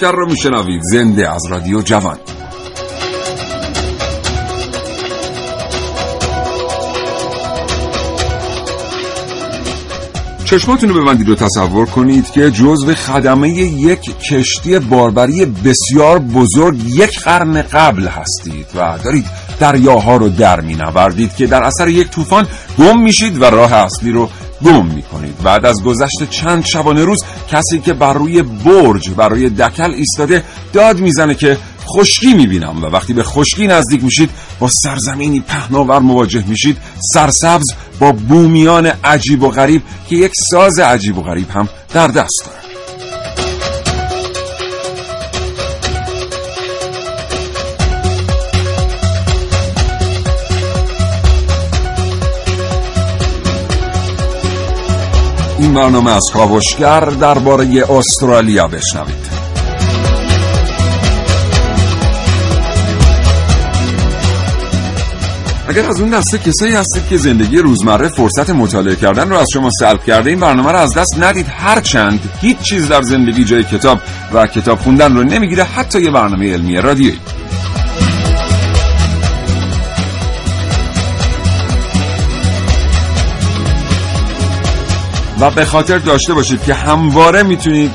کاوشگر رو میشنوید. زنده از رادیو جوان. چشماتون رو ببندید و تصور کنید که جزو خدمه یک کشتی باربری بسیار بزرگ یک قرن قبل هستید. و دارید دریاها رو در می نوردید که در اثر یک طوفان گم میشید و راه اصلی رو گم می کنید بعد از گذشت چند شبانه روز کسی که بر روی برج برای دکل ایستاده داد می‌زنه که خشکی می‌بینم و وقتی به خشکی نزدیک میشید با سرزمینی پهناور مواجه میشید. سرسبز با بومیان عجیب و غریب که یک ساز عجیب و غریب هم در دست داره برنامه از کاوشگر درباره استرالیا بشنوید. اگر از اون دسته کسایی هستید که زندگی روزمره فرصت مطالعه کردن رو از شما سلب کرده این برنامه رو از دست ندید. هرچند هیچ چیز در زندگی جای کتاب و کتاب خوندن رو نمی‌گیره حتی یه برنامه علمی رادیویی. و به خاطر داشته باشید که همواره می‌تونید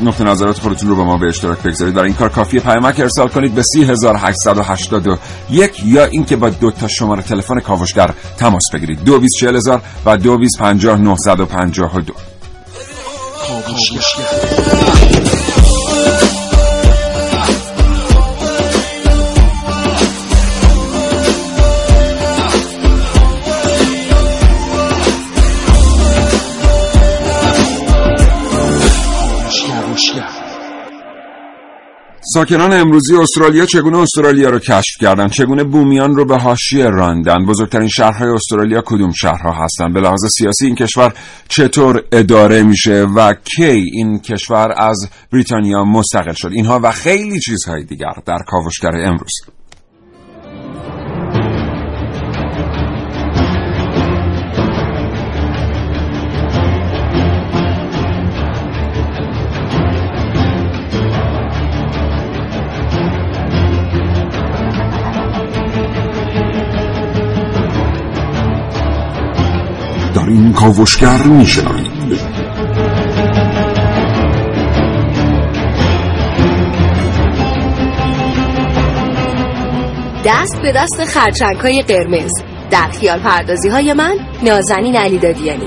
نقطه نظرات خودتون رو با ما به اشتراک بگذارید. برای این کار کافی پیامک ارسال کنید به 3881 یا اینکه با دو تا شماره تلفن کاوشگر تماس بگیرید. 224000 و 2250 ساکنان امروزی استرالیا چگونه استرالیا رو کشف کردن چگونه بومیان رو به حاشیه راندن بزرگترین شهرهای استرالیا کدوم شهرها هستند؟ به لحاظ سیاسی این کشور چطور اداره میشه و کی این کشور از بریتانیا مستقل شد؟ اینها و خیلی چیزهای دیگر در کاوشگر امروز. کاوشگر میشنوید دست به دست خرچنگ های قرمز. در خیال پردازی های من نازنین علی دادیانی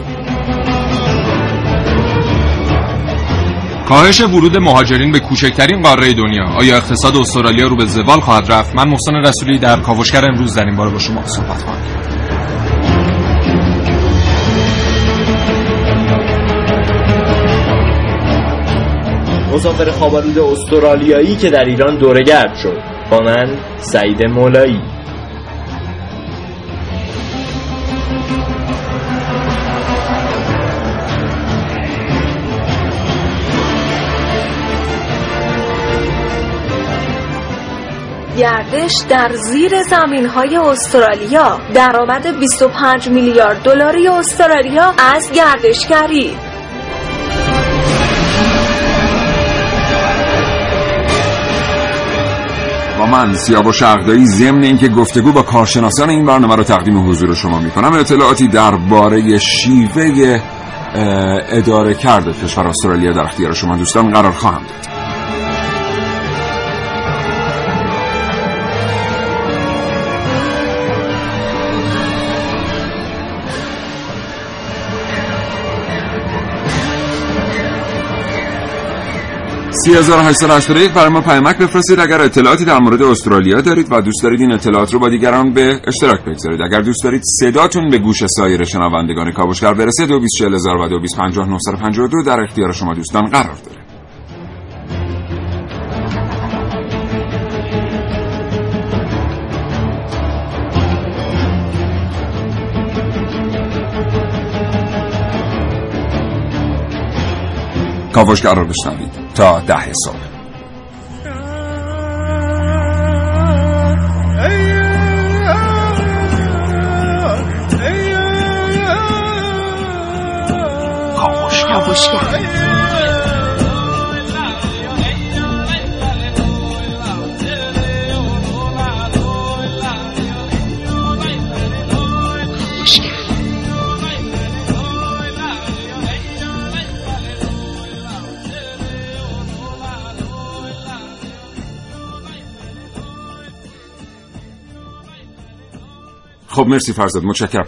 کاهش ورود مهاجرین به کوچکترین قاره دنیا. آیا اقتصاد استرالیا رو به زوال خواهد رفت؟ من محسن رسولی در کاوشگر امروز در این باره با شما صحبت خواهم کرد. مسافر خوابالود استرالیایی که در ایران دورگرد شد با من سعید مولایی. گردش در زیر زمین های استرالیا. درآمد 25 میلیارد دلاری استرالیا از گردشگری. با من سیاوش شغدایی ضمن اینکه گفتگو با کارشناسان این برنامه رو تقدیم حضور شما می‌کنم اطلاعاتی درباره شیوه اداره کرده کشور استرالیا در اختیار شما دوستان قرار خواهم داد. یک برای ما پیامک بفرستید. اگر اطلاعاتی در مورد استرالیا دارید و دوست دارید این اطلاعات رو با دیگران به اشتراک بگذارید. اگر دوست دارید صداتون به گوش سایر شنوندگان کاوشگر برسه 224000 و 225952 در اختیار شما دوستان قرار داره. کاوشگر رو بشنوید. تا ده صبح. کاوشگر خب مرسی فرزاد متشکرم.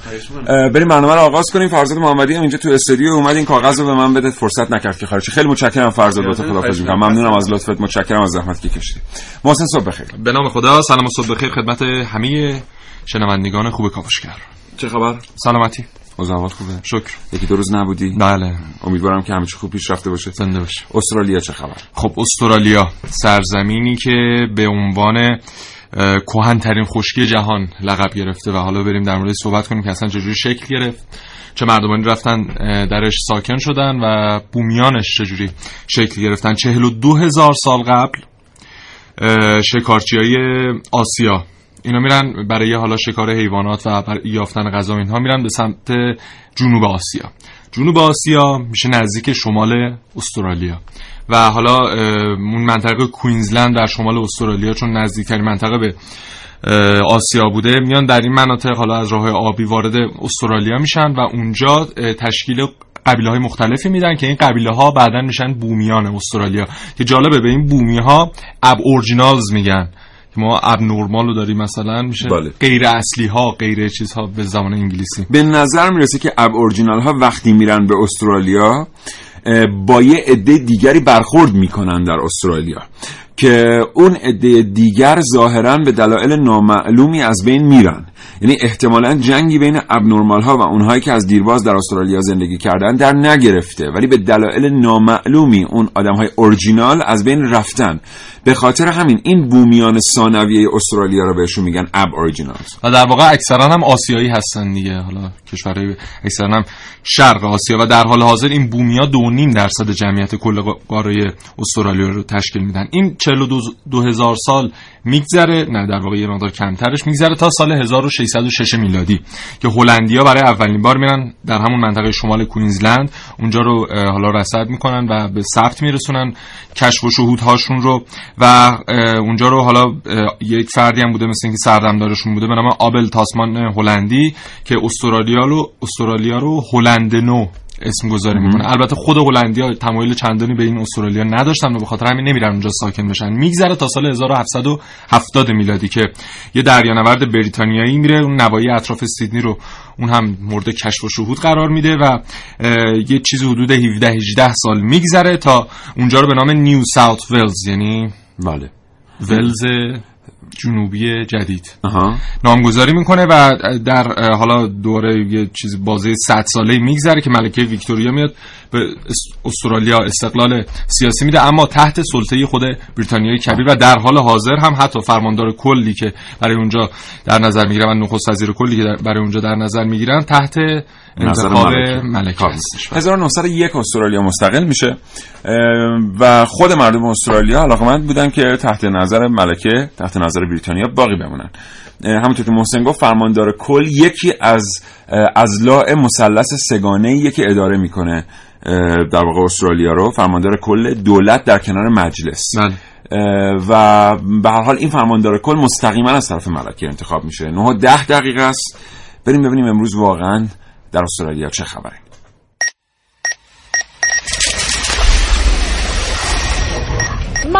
بریم برنامه رو آغاز کنیم. فرزاد محمدی هم اینجا تو استودیو اومد این کاغذ رو به من بده فرصت نکرد که خارجی خیلی متشکرم فرزاد تو خدافظی می‌کنم. ممنونم از لطفت. متشکرم از زحمتی که کشیدی. محسن صبح بخیر. به نام خدا. سلام و صبح بخیر خدمت همه شنوندگان خوب کاوشگر. چه خبر؟ سلامتی. اوضاعات خوبه؟ شکر. یکی دو روز نبودی؟ بله. امیدوارم که همه چی خوب پیش رفته باشه. زنده باشه. استرالیا چه خبر؟ خب استرالیا. سرزمینی که به عنوان ترین خشکی جهان لقب گرفته و حالا بریم در مورد صحبت کنیم که اصلا چجوری شکل گرفت چه مردمانی رفتن درش ساکن شدن و بومیانش چجوری شکل گرفتن. چهل و دو هزار سال قبل شکارچی های آسیا. اینا میرن برای حالا شکار حیوانات و یافتن غذا اینها میرن به سمت جنوب آسیا. جنوب آسیا میشه نزدیک شمال استرالیا. و حالا اون منطقه کوینزلند در شمال استرالیا چون نزدیکترین منطقه به آسیا بوده میان در این مناطق حالا از راه آبی وارد استرالیا میشن و اونجا تشکیل قبیله های مختلفی میدن که این قبیله ها بعدا میشن بومیان استرالیا. که جالبه به این بومی ها اب اورجینالز میگن. که ما اب نورمال رو داریم مثلا میشه بله. غیر اصلی ها غیر چیزها به زمان انگلیسی. به نظر می‌رسه که اب اورجینال ها وقتی میرن به استرالیا با یه عده دیگری برخورد می‌کنن در استرالیا. که اون عده دیگر ظاهرا به دلایل نامعلومی از بین میرن. یعنی احتمالا جنگی بین ابنرمال ها و اونهایی که از دیرباز در استرالیا زندگی کردن در نگرفته. ولی به دلایل نامعلومی اون آدم های اورجینال از بین رفتن. به خاطر همین این بومیان ثانویه استرالیا رو بهشون میگن اب اورجینالز. و در واقع اکثرا هم آسیایی هستن دیگه. حالا کشورهای اکثرا هم شرق آسیا. و در حال حاضر این بومیا دو نیم درصد جمعیت کل قاره استرالیا رو تشکیل میدن. این 42 هزار سال میگذره. نه در واقع یه مقدار کمترش میگذره تا سال 1606 میلادی که هلندیا برای اولین بار میرن در همون منطقه شمال کوینزلند. اونجا رو حالا رصد می‌کنن و به ثبت میرسونن کشف و شهودهاشون رو. و اونجا رو حالا یک فردی هم بوده مثل اینکه سردمدارشون بوده به نام آبل تاسمان هلندی که استرالیا رو استرالیا رو هلند نو اسم گذاری می‌کنه. البته خود هلندیا تمایل چندانی به این استرالیا نداشتن و به خاطر همین نمیرن اونجا ساکن بشن. میگذره تا سال 1770 میلادی که یه دریانورد بریتانیایی میره. اون نوایی اطراف سیدنی رو اون هم مورد کشف و شهود قرار میده و یه چیز حدود 17 18 سال میگذره تا اونجا رو به نام نیو ساوت ولز یعنی بله. ولز جنوبی جدید. نامگذاری می‌کنه و در حالا دوره یه چیز بازه 100 ساله میگذره که ملکه ویکتوریا میاد به استرالیا استقلال سیاسی میده. اما تحت سلطه خود بریتانیای کبیر و در حال حاضر هم حتی فرماندار کلی که برای اونجا در نظر می‌گیرن و نخست وزیر کلی که برای اونجا در نظر می‌گیرن تحت انتخاب ملکه. هستش. 1901 استرالیا مستقل میشه. و خود مردم استرالیا علاقمند بودن که تحت نظر ملکه تحت نظر بریتانیا باقی بمونن. همونطور که محسن گفت فرماندار کل یکی از ازلاع مثلث سگانه یکی اداره می‌کنه در واقع استرالیا رو فرماندار کل دولت در کنار مجلس. بله. و به هر حال این فرماندار کل مستقیما از طرف ملکه انتخاب میشه. 9 ده دقیقه است. بریم ببینیم امروز واقعا در استرالیا چه خبره.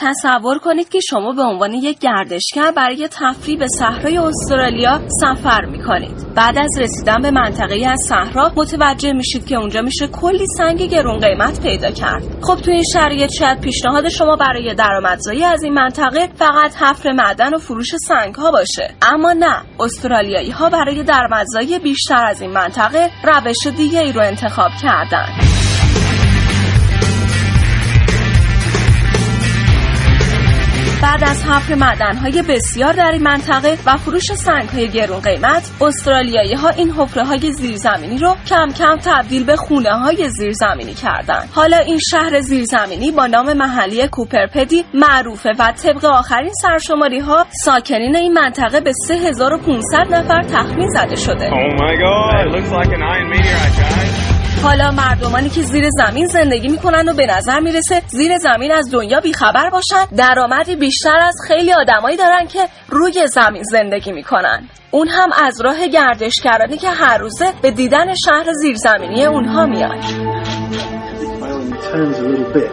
تصور کنید که شما به عنوان یک گردشگر برای تفریح به صحرای استرالیا سفر می کنید. بعد از رسیدن به منطقه از صحرا متوجه میشید که اونجا میشه کلی سنگ گرون قیمت پیدا کرد. خب تو این شرایط شاید پیشنهاد شما برای درآمدزایی از این منطقه فقط حفر معدن و فروش سنگ ها باشه. اما نه، استرالیایی ها برای درآمدزایی بیشتر از این منطقه روش دیگه ای رو انتخاب کردند. بعد از حفر معدنهای بسیار در این منطقه و فروش سنگهای گرون قیمت استرالیایی ها این حفره های زیرزمینی رو کم کم تبدیل به خونه های زیرزمینی کردن. حالا این شهر زیرزمینی با نام محلی کوپرپدی معروفه و طبق آخرین سرشماری ها ساکنین این منطقه به 3500 نفر تخمین زده شده. حالا مردمانی که زیر زمین زندگی می‌کنن و به نظر می‌رسه زیر زمین از دنیا بیخبر باشن درآمدی بیشتر از خیلی آدمایی دارن که روی زمین زندگی می‌کنن. اون هم از راه گردشگرانی که هر روزه به دیدن شهر زیرزمینی اونها میاد.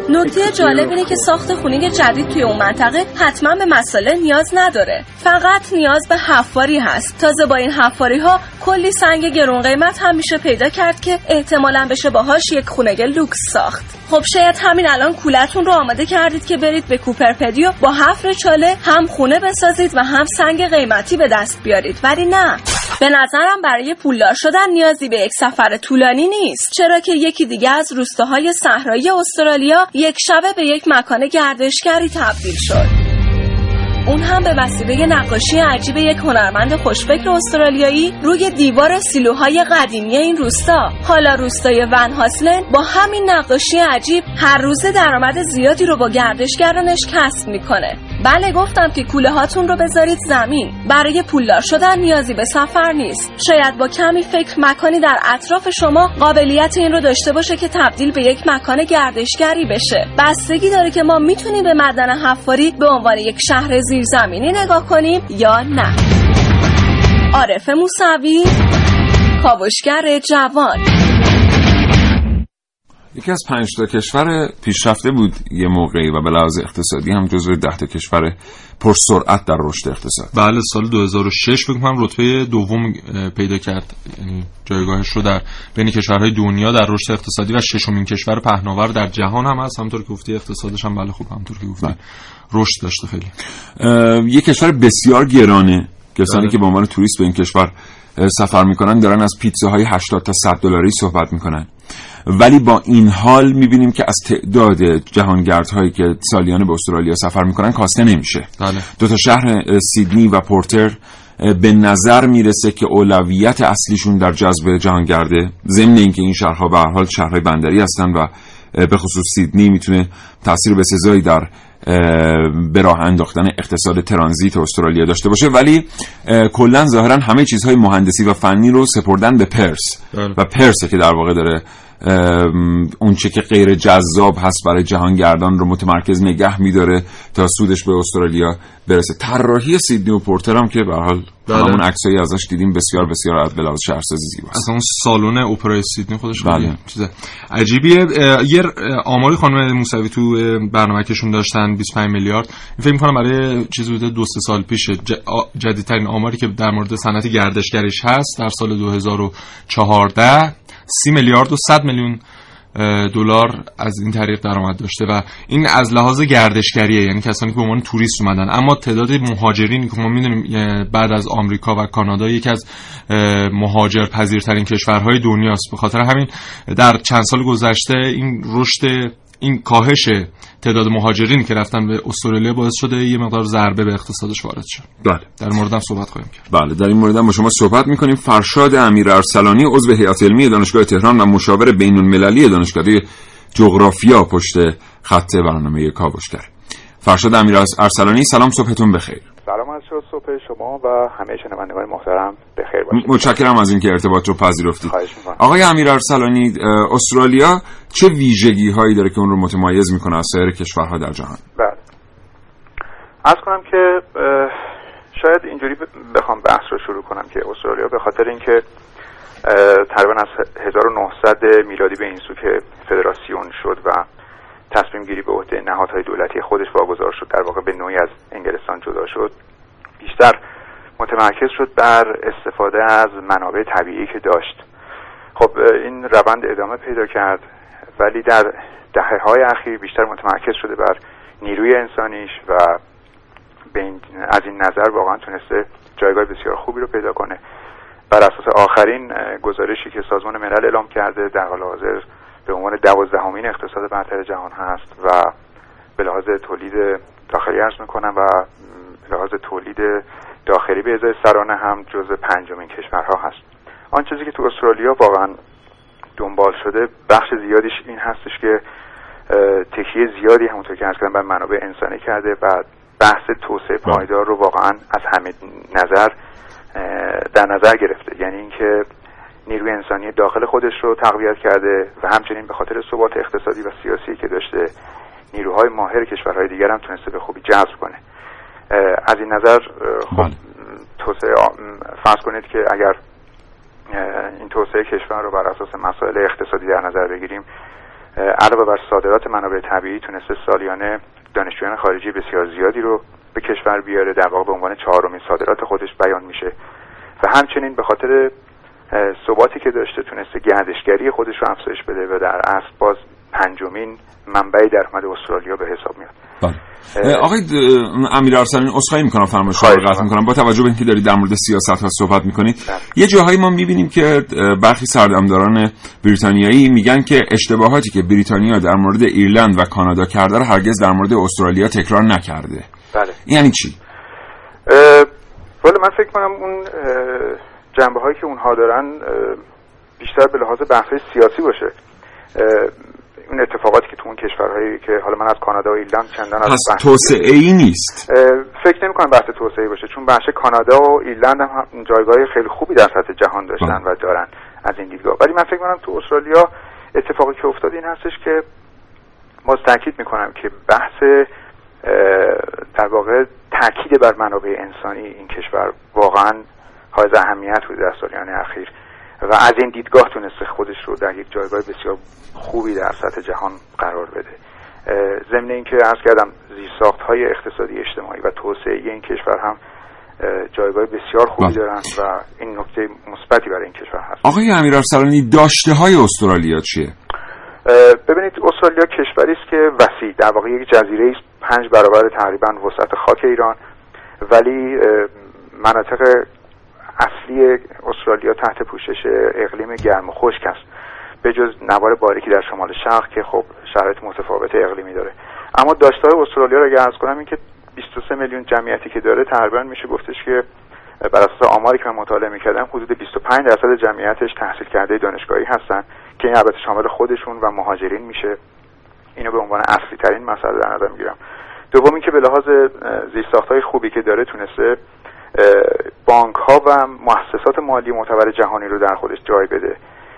نکته جالب اینه که ساخت خونه جدید توی اون منطقه حتما به مسئله نیاز نداره. فقط نیاز به حفاری هست. تازه با این حفاری ها کلی سنگ گرون قیمت هم میشه پیدا کرد که احتمالا بشه باهاش یک خونه لوکس ساخت. خب شاید همین الان کولتون رو آماده کردید که برید به کوپرپدیو با حفر چاله هم خونه بسازید و هم سنگ قیمتی به دست بیارید. ولی نه. به نظرم برای پولدار شدن نیازی به یک سفر طولانی نیست. چرا که یکی دیگه از روستاهای صحرایی استرالیا یک شبه به یک مکان گردشگری تبدیل شد. اون هم به وسیله نقاشی عجیب یک هنرمند خوشفکر استرالیایی روی دیوار سیلوهای قدیمی این روستا. حالا روستای ون هاسلن با همین نقاشی عجیب هر روزه درآمد زیادی رو با گردشگرانش کسب می‌کنه. بله گفتم که کوله هاتون رو بذارید زمین. برای پولدار شدن نیازی به سفر نیست. شاید با کمی فکر مکانی در اطراف شما قابلیت این رو داشته باشه که تبدیل به یک مکان گردشگری بشه. بستگی داره که ما می‌تونیم به مدن حفاری به عنوان یک شهر زیرزمینی نگاه کنیم یا نه. عارف موسوی کاوشگر جوان. یکی از پنج تا کشور پیشرفته بود یه موقعی و به لحاظ اقتصادی هم جزو ده تا کشور پرسرعت در رشد اقتصاد. بله سال 2006 فکر کنم رتبه دوم پیدا کرد. یعنی جایگاهش رو در بین کشورهای دنیا در رشد اقتصادی و ششمین کشور پهناور در جهان هم هست. همونطور که گفتی اقتصادش هم بله خوب همونطور که گفتی. بله. رشد داشته خیلی. یه کشور بسیار گرانه. کسانی بله. که به عنوان توریست به این کشور سفر می‌کنن دارن از پیتزاهای 80 تا 100 دلاری صحبت می‌کنن. ولی با این حال می‌بینیم که از تعداد جهانگردهایی که سالیانه به استرالیا سفر می‌کنن کاسته نمیشه بله. دو تا شهر سیدنی و پورتر به نظر می‌رسه که اولویت اصلیشون در جذب جهانگرده ضمن اینکه این شهرها به هر حال شهرهای بندری هستن و به خصوص سیدنی می‌تونه تاثیر به سزایی در به راه انداختن اقتصاد ترانزیت استرالیا داشته باشه ولی کلا ظاهرا همه چیزهای مهندسی و فنی رو سپردن به پرس بله. و پرسه که در واقع داره اونچه که غیر جذاب هست برای جهانگردان رو متمرکز نگه میداره تا سودش به استرالیا برسه. طراحی سیدنی و پورتر هم که به حال بله. همون عکسایی ازش دیدیم بسیار بسیار از بلاز شهرسازی زیباست. اصلا اون سالن اپرای سیدنی خودش بله. چیز عجیبیه. یه آماری خانم موسوی تو برنامه کشون داشتن 25 میلیارد. فکر می‌کنم برای چیز بوده دو سه سال پیش جدیدترین آماری که در مورد صنعت گردشگریش هست در سال 2014 سی میلیارد و 100 میلیون دلار از این طریق درآمد داشته و این از لحاظ گردشگریه یعنی کسانی که به عنوان توریست اومدن. اما تعداد مهاجرین که ما می‌دونیم بعد از آمریکا و کانادا یکی از مهاجر پذیرترین کشورهای دنیاست. به خاطر همین در چند سال گذشته این رشد این کاهش تعداد مهاجرین که رفتن به استرالیا باعث شده یه مقدار ضربه به اقتصادش وارد شد بله. در موردم صحبت خواهیم کرد. بله در این مورد با شما صحبت می‌کنیم. فرشاد امیر ارسلانی عضو هیئت علمی دانشگاه تهران و مشاور بین المللی دانشکده جغرافیا پشت خط برنامه کاوشگر. فرشاد امیر ارسلانی سلام صبحتون بخیر. از صبح شما و همه شنوندگان محترم بخیر باشید. متشکرم از اینکه ارتباط رو پذیرفتید. آقای امیر ارسلانی استرالیا چه ویژگی هایی داره که اون رو متمایز می‌کنه از سایر کشورها در جهان؟ بله. از کنم که شاید اینجوری بخوام بحث رو شروع کنم که استرالیا به خاطر اینکه تقریبا از 1900 میلادی به این سو که فدراسیون شد و تصمیم گیری به عهده نهادهای دولتی خودش واگذار شد در واقع به نوعی از انگلستان جدا شد بیشتر متمرکز شد بر استفاده از منابع طبیعی که داشت. خب این روند ادامه پیدا کرد ولی در دهه های اخیر بیشتر متمرکز شده بر نیروی انسانیش و از این نظر واقعا تونسته جایگاه بسیار خوبی رو پیدا کنه. بر اساس آخرین گزارشی که سازمان ملل اعلام کرده در حال حاضر به عنوان دوازدهمین اقتصاد برتر جهان هست و به لحاظ تولید داخلی ارز می‌کنم و لحاظ تولید داخلی به ازای سرانه هم جز پنجمین کشورها هست. آن چیزی که تو استرالیا واقعا دنبال شده بخش زیادیش این هستش که تکیه زیادی همونطور که ارز کردم بر منابع انسانی کرده و بحث توسعه پایدار رو واقعا از همه نظر در نظر گرفته. یعنی اینکه نیروی انسانی داخل خودش رو تقویت کرده و همچنین به خاطر ثبات اقتصادی و سیاسی که داشته نیروهای ماهر کشورهای دیگر هم تونسته به خوبی جذب کنه. از این نظر خب بله. توسعه فرض کنید که اگر این توسعه کشور رو بر اساس مسائل اقتصادی در نظر بگیریم علاوه بر صادرات منابع طبیعی تونسته سالیانه دانشجویان خارجی بسیار زیادی رو به کشور بیاره در واقع به عنوان چهارمین صادرات خودش بیان میشه و همچنین به خاطر ثباتی که داشته تونسته گردشگری خودش رو افزایش بده و در اصل باز پنجمین منبع درآمد استرالیا به حساب میاد بله. آقای امیر ارسلانی عذرخواهی می‌کنم فرمایش رو قطع می‌کنم. با توجه به اینکه دارید در مورد سیاست ها صحبت می‌کنید بله. یه جاهایی ما می‌بینیم که برخی سردمداران بریتانیایی میگن که اشتباهاتی که بریتانیا در مورد ایرلند و کانادا کرده رو هرگز در مورد استرالیا تکرار نکرده بله یعنی چی والا من فکر کنم اون جنبه هایی که اونها دارن بیشتر به لحاظ بحث سیاسی باشه اون اتفاقاتی که تو اون کشورهایی که حالا من از کانادا و ایرلند چندان از پس بحث توسعه ای نیست فکر نمی کنم بحث توسعه باشه چون بخش کانادا و ایرلند هم جایگاه خیلی خوبی در سطح جهان داشتن و دارن از این دیدگاه. ولی من فکر کنم تو استرالیا اتفاقی که افتاد این هستش که باز تاکید می‌کنم که بحث در واقع تاکید بر منابع انسانی این کشور واقعا حائز اهمیت بوده در سالیان اخیر. و از این دیدگاه تونسته خودش رو در یک جایگاه بسیار خوبی در سطح جهان قرار بده. ضمن اینکه عرض کردم زیرساخت های اقتصادی اجتماعی و توسعه این کشور هم اه، جایگاه بسیار خوبی بله. دارن و این نکته مثبتی برای این کشور هست. آقای امیر ارسلانی داشته های استرالیا چیه؟ ببینید استرالیا کشوری است که وسیع در واقع یک جزیره است پنج برابر تقریبا وسعت خاک ایران. ولی مناطق اصلی استرالیا تحت پوشش اقلیم گرم و خشک است. به جز نوار باریکی در شمال شرق که خب شرایط متفاوت اقلیمی داره. اما داشتهای استرالیا رو اگر کنم این که 23 میلیون جمعیتی که داره تقریبا میشه گفتش که بر اساس آماری که من مطالعه می‌کردم حدود 25 درصد جمعیتش تحصیل کرده دانشگاهی هستن که این البته شامل خودشون و مهاجرین میشه. اینو به عنوان اصلی ترین مسئله در نظر می‌گیرم. دوم اینکه به لحاظ زیرساخت های خوبی که داره تونسته بانک ها و مؤسسات مالی معتبر جهانی رو در خودش جای بده.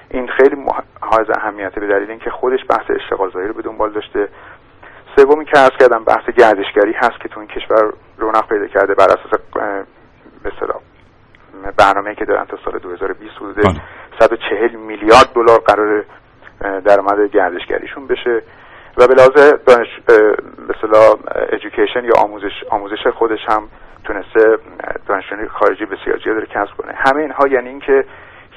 این خیلی حائز اهمیته به دلیل اینکه خودش بحث اشتغال زایی رو به دنبال داشته. سومی که عرض کردم بحث گردشگری هست که تو این کشور رونق پیدا کرده بر اساس به برنامه‌ای که دارن تا سال 2020 حدود 140 میلیارد دلار قرار درآمد گردشگریشون بشه. و به لحاظ دانش به اصطلاح یا آموزش آموزش خودش هم تونسته دانشجویان خارجی بسیار زیاد رو کسب کنه. همه اینها یعنی اینکه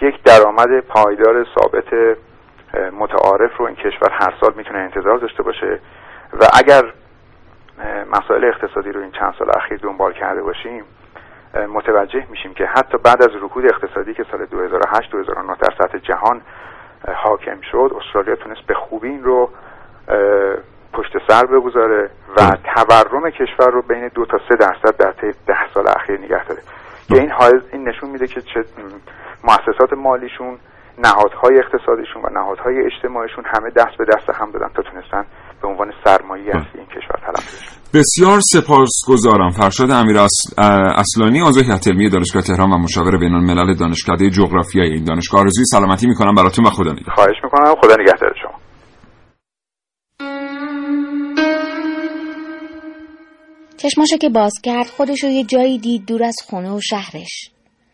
یک درآمد پایدار ثابت متعارف رو این کشور هر سال می‌تونه انتظار داشته باشه و اگر مسائل اقتصادی رو این چند سال اخیر دنبال کرده باشیم متوجه میشیم که حتی بعد از رکود اقتصادی که سال 2008 2009 در سطح جهان حاکم شد استرالیا تونست به خوبی این رو پشت سر بگذاره و تورم کشور رو بین دو تا سه درصد در طی ده سال اخیر نگه داره. که این حائز این نشون میده که چه مؤسسات مالیشون نهادهای اقتصادیشون و نهادهای اجتماعیشون همه دست به دست هم دادن تا تونستن به عنوان سرمایه اصلی این کشور بشه. بسیار سپاسگزارم. فرشاد امیر اصلانی عضو هیئت علمی دانشگاه تهران و مشاور بین الملل دانشکده جغرافیایی این دانشگاه آرزوی سلامتی می‌کنم براتون و خدا نگهدار. خواهش می‌کنم. خدا نگهدار شما. چشماشو که باز کرد خودش رو یه جایی دید دور از خونه و شهرش.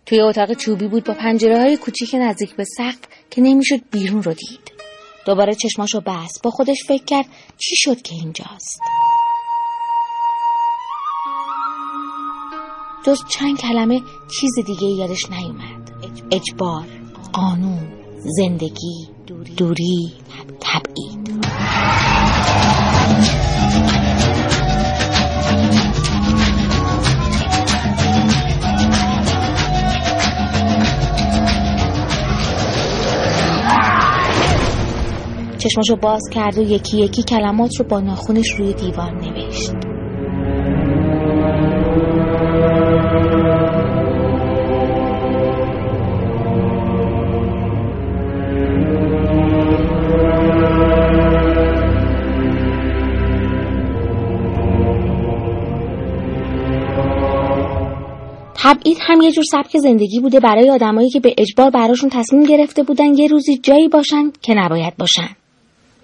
توی اتاق چوبی بود با پنجره های کوچیک نزدیک به سقف که نمی‌شد بیرون رو دید. دوباره چشماشو بست با خودش فکر کرد چی شد که اینجاست. جز چند کلمه چیز دیگه یادش نیومد. اجبار قانون زندگی دوری تبعید. چشماشو باز کرد و یکی یکی کلمات رو با ناخونش روی دیوار نوشت. تبعید هم یه جور سبک زندگی بوده برای آدمایی که به اجبار براشون تصمیم گرفته بودن یه روزی جایی باشن که نباید باشن.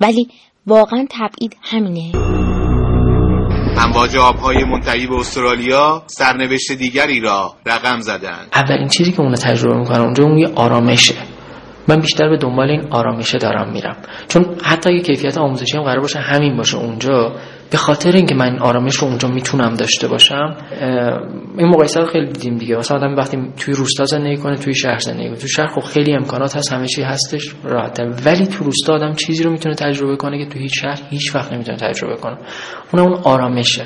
ولی واقعا تبعید همینه. امواج آبهای منتهی به استرالیا سرنوشت دیگری را رقم زدند. اولین چیزی که اونو تجربه می‌کنه اونجا اون یه آرامشه. من بیشتر به دنبال این آرامشه دارم میرم. چون حتی اگه کیفیت آموزشی هم قرار باشه همین باشه اونجا به خاطر اینکه من آرامش رو اونجا می‌تونم داشته باشم این مقایسه رو خیلی دیدیم دیگه. مثلا آدم وقتی توی روستا زندگی کنه توی شهر زندگی کنه. توی شهر خب خیلی امکانات هست همه چی هستش راحته. ولی تو روستا آدم چیزی رو می‌تونه تجربه کنه که تو هیچ شهر هیچ وقت نمی‌تونه تجربه کنه. اون اون آرامشه.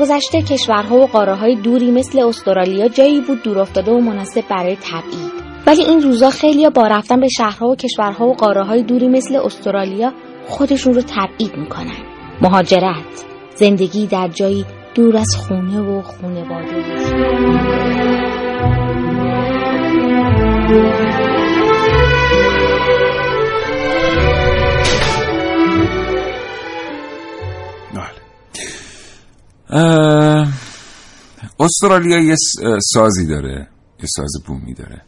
گذشته کشورها و قاره های دوری مثل استرالیا جایی بود دور افتاده و مناسب برای تبعید. ولی این روزا خیلی با رفتن به شهرها و کشورها و قاره های دوری مثل استرالیا خودشون رو تبعید می‌کنن. مهاجرت زندگی در جایی دور از خونه و خونواده. استرالیا یه سازی داره یه ساز بومی داره.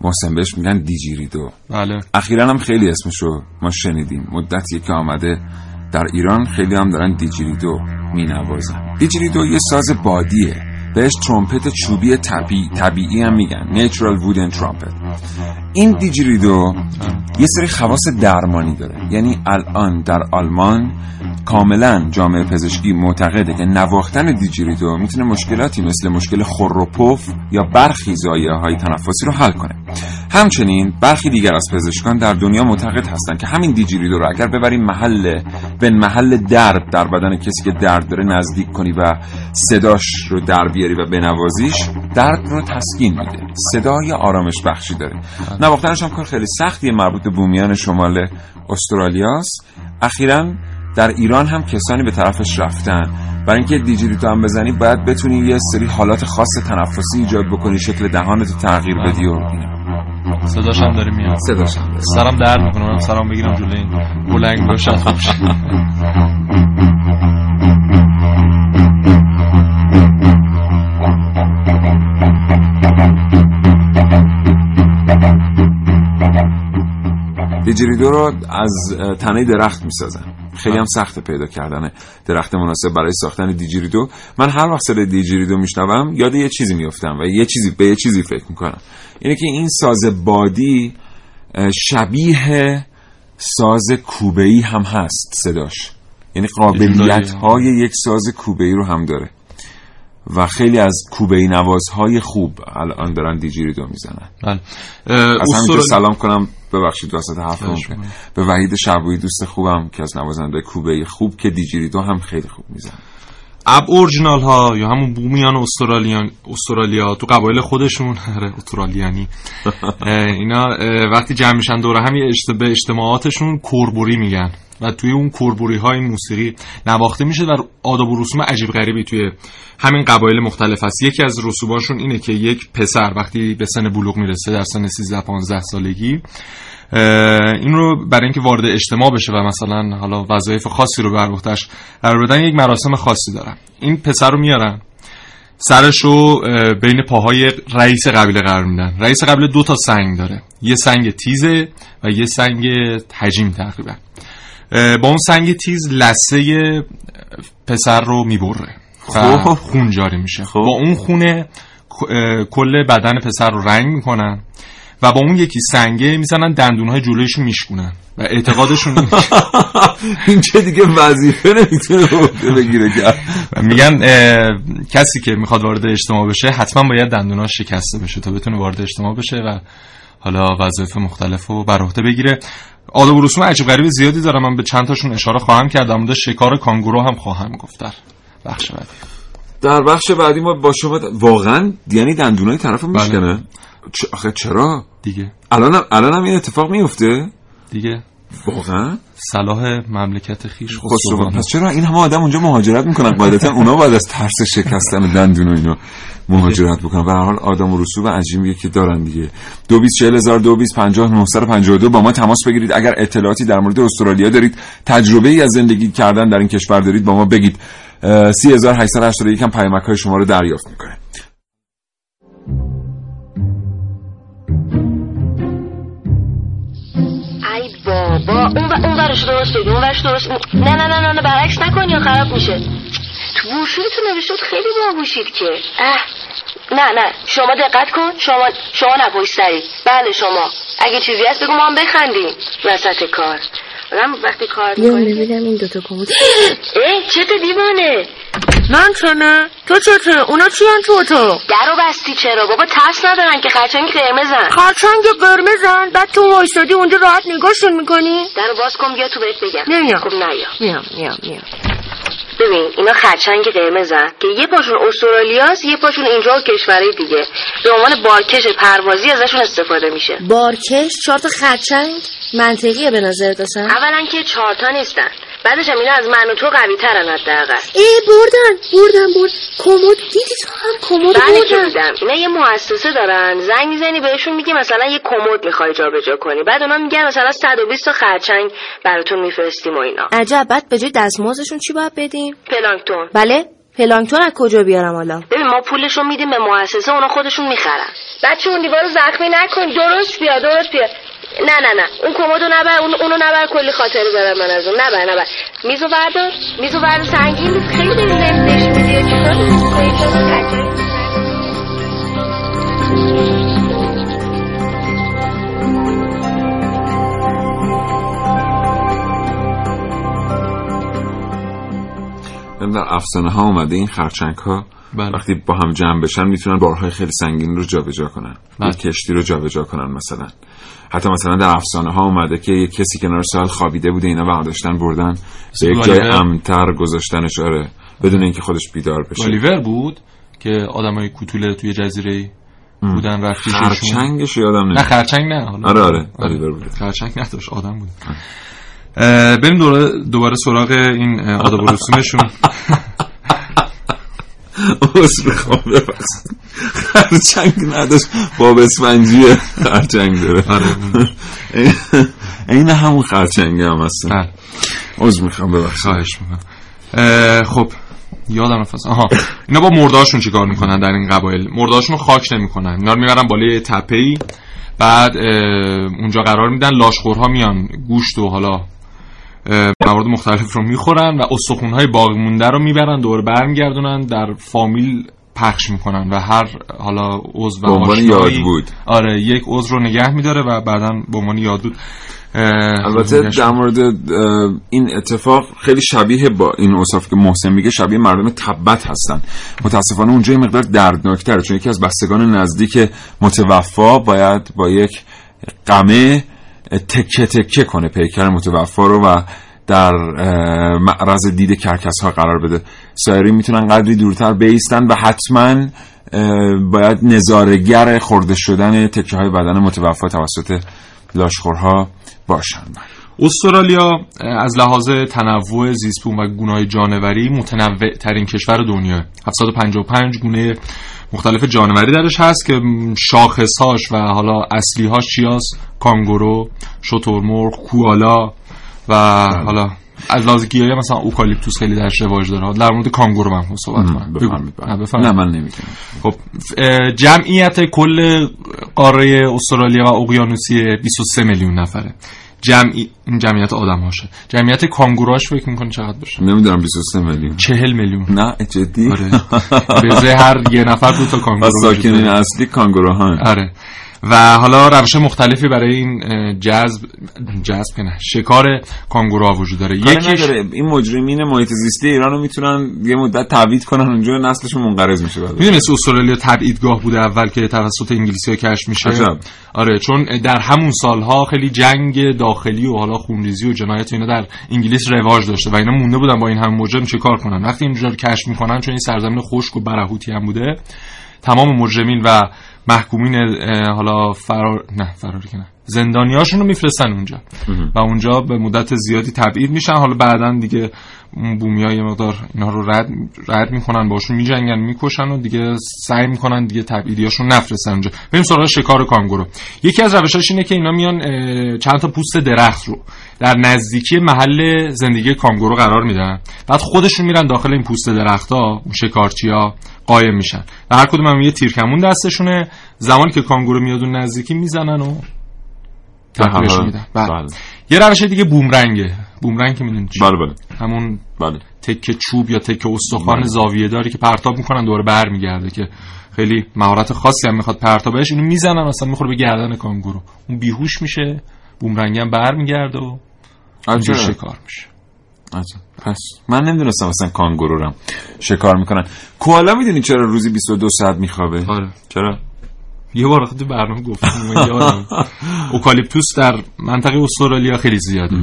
محسن بهش میگن دیجیریدو. بله. اخیرا هم خیلی اسمشو ما شنیدیم. مدتی که آمده در ایران خیلی هم دارن دیجیریدو مینوازن. دیجیریدو یه ساز بادیه. بهش ترومپت چوبی طبیعی, طبیعی هم میگن. نیچرال وودن ترومپت این دیجیریدو یه سری خواص درمانی داره. یعنی الان در آلمان کاملا جامعه پزشکی معتقده که نواختن دیجیریدو می‌تونه مشکلاتی مثل مشکل خروپوف یا برخی زایه های تنفسی رو حل کنه. همچنین برخی دیگر از پزشکان در دنیا معتقد هستند که همین دیجیریدو رو اگر ببریم محل به محل درد در بدن کسی که درد داره نزدیک کنی و صداش رو در بیاری و بنوازیش درد رو تسکین میده. صدای آرامش بخشی داره. نواختنش هم کار خیلی سختی مربوط به بومیان شمال استرالیاست. اخیرا در ایران هم کسانی به طرفش رفتن. برای اینکه دیجیریتو هم بزنی باید بتونی یه سری حالات خاص تنفسی ایجاد بکنی شکل دهانتو تغییر بدی و صداش هم داره میاد. صداش هم داره سرم درد می‌کنه. سرم بگیرم جلوی این بلنگ باشم خوب دیجیریدو رو از تنه درخت می‌سازن. خیلی هم سخت پیدا کردن درخت مناسب برای ساختن دیجیریدو. من هر وقت صدای دیجیریدو میشنوم یاد یه چیزی میفتم و یه چیزی به یه چیزی فکر می‌کنم. اینه که این ساز بادی شبیه ساز کوبه‌ای هم هست صداش. یعنی قابلیت های یک ساز کوبه‌ای رو هم داره. و خیلی از کوبه‌ای نوازهای خوب الان دارن دیجیریدو می‌زنن. بله. از همینجا سلام کنم ببخشید واسط حرف به وحید شبوی دوست خوبم که از نوازنده کوبه خوب که دیجیریدو هم خیلی خوب میزن اب اورجینال ها یا همون بومیان استرالیان استرالیا تو قبایل خودشون. آره استرالیانی. اینا وقتی جمع میشن دوره هم به اجتماعاتشون کوربوری میگن. و توی اون کربوری های موسیقی نواخته میشه و آداب و رسوم عجیب غریبی توی همین قبایل مختلف هست یکی از رسوماشون اینه که یک پسر وقتی به سن بلوغ می‌رسه در سن 13 15 سالگی این رو برای اینکه وارد اجتماع بشه و مثلا حالا وظایف خاصی رو بر عهدهش قرار بدن یک مراسم خاصی دارن. این پسر رو میارن سرش رو بین پاهای رئیس قبیله قرار میدن. رئیس قبیله دو تا سنگ داره. یه سنگ تیزه و یه سنگ حجیم تقریبا. با اون سنگ تیز لسه پسر رو می‌بره. و خب. خون جاری میشه. خب. با اون خونه کل بدن پسر رو رنگ می‌کنن و با اون یکی سنگه می‌زنن دندونهای جلویش رو میشکنن و اعتقادشون این چه دیگه وظیفه نمی‌تونه بگیره کرد. میگن کسی که می‌خواد وارد اجتماع بشه حتما باید دندوناش شکسته بشه تا بتونه وارد اجتماع بشه و حالا وظایف مختلف رو بر عهده بگیره. آداب و رسوم عجیب غریب زیادی دارم. من به چند تاشون اشاره خواهم کرد. در شکار کانگورو هم خواهم گفت. در بخش بعدی. در بخش بعدی ما با شما د- واقعا یعنی دندونای طرف بله. میشکنه. چ... آخه چرا؟ دیگه. الان الان هم این اتفاق میفته دیگه. واقعا؟ صلاح مملکت خیش خسرو خسروان پس چرا این همه آدم اونجا مهاجرت می‌کنن؟ قاعدتا اونا باید از ترس شکستن دندون و اینو مهاجرت بکنن. هر حال آدم و رسوب عجیبیه که دارن دیگه. 224000 با ما تماس بگیرید. اگر اطلاعاتی در مورد استرالیا دارید تجربه ای از زندگی کردن در این کشور دارید با ما بگید. اه، 3881 هم پیامک های شما رو دریافت می‌کنه. اون و اون ورش درست بگی اون ورش درست نه نه نه نه, نه برعکس نکن یا خراب میشه. تو بروشورتون نوشته خیلی باهوشید که. اه نه نه شما دقت کن شما شما نپشتری بله شما. اگه چیزی هست بگو ما هم بخندیم. وسط کار. آدم وقتی کار می‌کنه ببینم این دوتا کمد اه چته دیوانه؟ من چنه تو چته اونا چی تو اتاق؟ درو بستی چرا؟ بابا ترس ندارن که خرچنگ قرمزن. خرچنگ قرمزن؟ بعد تو وایستادی اونجا راحت نگاهشون می‌کنی؟ درو باز کن بیا تو بهت بگم. نمیام. خب نیا میام میام میام. ببین اینا خرچنگ قرمزن که یه پاشون استرالیاست یه پاشون اینجا و کشورهای دیگه. به عنوان بارکش پروازی ازشون استفاده میشه. بارکش؟ چهار تا خرچنگ؟ منطقیه به نظر اصلا؟ اولا که چهارتا نیستن. بعدش هم اینا از من و تو قوی ترن حداقل. ای بردن بردن برد کمد دیدی تو هم کمد بله که دیدم. اینا یه مؤسسه دارن. زنگ می‌زنی بهشون میگی مثلا یه کمد می‌خوای جابجا کنی. بعد اونا میگن مثلا 120 تا خرچنگ براتون میفرستیم و اینا. عجب. بعد به جای دستمزدشون چی باید بدیم؟ پلانکتون. بله. پلانکتون از کجا بیارم حالا؟ ببین ما پولشون میدیم به مؤسسه اونا خودشون می‌خرن. بچه اون دیوارو زخمی نکن. درست بیا درست بیا. نه نه نه اون کمدو نبر اون اونو نبر کلی خاطره دارم من از اون نبر نبر میزو بردار میزو بردار سنگین. خیلی داری لفتش میدی چیکار می‌کنی؟ چرا خرچنگ؟ در افسانه ها اومده این خرچنگ ها بله. وقتی با هم جمع بشن می‌تونن بارهای خیلی سنگین رو جابجا کنن بله. یک کشتی رو جابجا کنن مثلا حتی مثلا در افسانه ها اومده که یک کسی کنار سال خوابیده بوده اینا برداشتن بردن. به یک جای. امتر گذاشتنش آره. بدون اینکه خودش بیدار بشه. گالیور بود که آدمای کوتوله توی جزیره بودن رفتی خرچنگش یادم نه نمیاد. خرچنگ نه. حالا آره آره گالیور بوده خرچنگ نداشت آدم بود. بریم دوباره دوباره سراغ این آداب و رسومشون. عذر ببخشید. خرچنگ نداشت باب اسفنجیه خرچنگ داره. این- این همون خرچنگ هم هستن. بله. عذر می‌خوام ببخشید. خواهش می‌کنم. خب یادم رفت. آها اینا با مرداشون چیکار می‌کنن در این قبایل؟ مرداشون رو خاک نمی‌کنن. اینا رو می‌برن بالای تپه ای بعد اونجا قرار میدن لاشخورها میان گوشت و حالا موارد مختلف رو می‌خورن و استخونهای باقی مونده رو می‌برن دوباره برمیگردونن در فامیل پخش می‌کنن و هر حالا عضو و عنوان یاد بود. آره یک عضو رو نگه میداره و بعدا به عنوان یاد بود البته. در مورد این اتفاق خیلی شبیه با این اوصاف که محسن میگه شبیه مردم تبت هستن متاسفانه اونجا یه مقدار دردناکتره چون یکی از بستگان نزدیک متوفا باید با یک قمه تکه تکه کنه پیکر متوفا رو و در معرض دید کرکس ها قرار بده. سایری می‌تونن قدری دورتر بیستن و حتما باید نظارگر خورده شدن تکه های بدن متوفا توسط لاشخورها باشن. استرالیا از لحاظ تنوع زیستبوم و گونه‌های جانوری متنوع ترین کشور دنیا. 755 گونه مختلف جانوری درش هست که شاخصهاش و حالا اصلیهاش چیاس کانگورو شترمرغ کوالا و حالا از لحاظ گیاهی مثلا اوکالیپتوس خیلی درش رواج داره. در مورد کانگورو من صحبت کنم. نه من نمی‌تونم. خب جمعیت کل قاره استرالیا و اقیانوسیه 23 میلیون نفره. جمعی این جمعیت آدم هاشه جمعیت کانگوراش فکر می‌کنی چقدر باشه؟ نمی‌دونم 23 میلیون. 40 میلیون. نه جدی؟ آره. به هر یه نفر دو تا کانگورو ساکنین اصلی کانگوروها آره. و حالا روش مختلفی برای این جذب جذب نه شکار کانگوروها وجود داره. یکیش این مجرمین محیط زیستی ایرانو می‌تونن یه مدت تبعید کنن اونجا نسلشون منقرض میشه می‌دونی استرالیا تبعیدگاه بوده اول که توسط انگلیسی ها کشف میشه؟ عجب. آره چون در همون سالها خیلی جنگ داخلی و حالا خونریزی و جنایت اینا در انگلیس رواج داشته و اینا مونده بودن با این هم مجرم چه کار کنن؟ وقتی اینجا رو کشف می‌کنن چون این سرزمین خشک و برهوتی هم بوده تمام مجرمین و محکومین حالا فرار نه فراری که نه. زندانیاشون رو میفرستن اونجا. و اونجا به مدت زیادی تبعید میشن. حالا بعدا دیگه بومی های مقدار اینا رو رد, رد می‌کنن باشون میجنگن می‌کشن و دیگه سعی می‌کنن دیگه تبعیدیاشون نفرستن اونجا. بریم سراغ شکار کانگورو. یکی از روشاش اینه که اینا میان چند تا پوست درخت رو در نزدیکی محل زندگی کانگورو قرار میدن. بعد خودشون میرن داخل این پوست درختها اون شکارچیا قایم میشن. و هر کدوم هم یه تیرکمون دستشونه. زمانی که کانگورو میاد اون نزدیکی می‌زنن و تحقیرش میدن بله. یه روش دیگه بومرنگه. بومرنگ که می‌دونی بله بله. همون بله. تکه چوب یا تکه استخوان بله. زاویه داری که پرتاب می‌کنن دوباره برمیگرده که خیلی مهارت خاصی هم می‌خواد پرتابش اینو می‌زنن اصلا می‌خوره به گردن کانگورو. اون بیهوش میشه بومرنگ هم برمیگرده و اینجور شکار میشه. پس من نمی‌دونستم اصلا کانگورو رو شکار می‌کنن. کوالا می‌دونی چرا روزی 22 ساعت میخوابه؟ آره. چرا؟ یه بار تو برنامه گفتم اوکالیپتوس در منطقه استرالیا خیلی زیاده.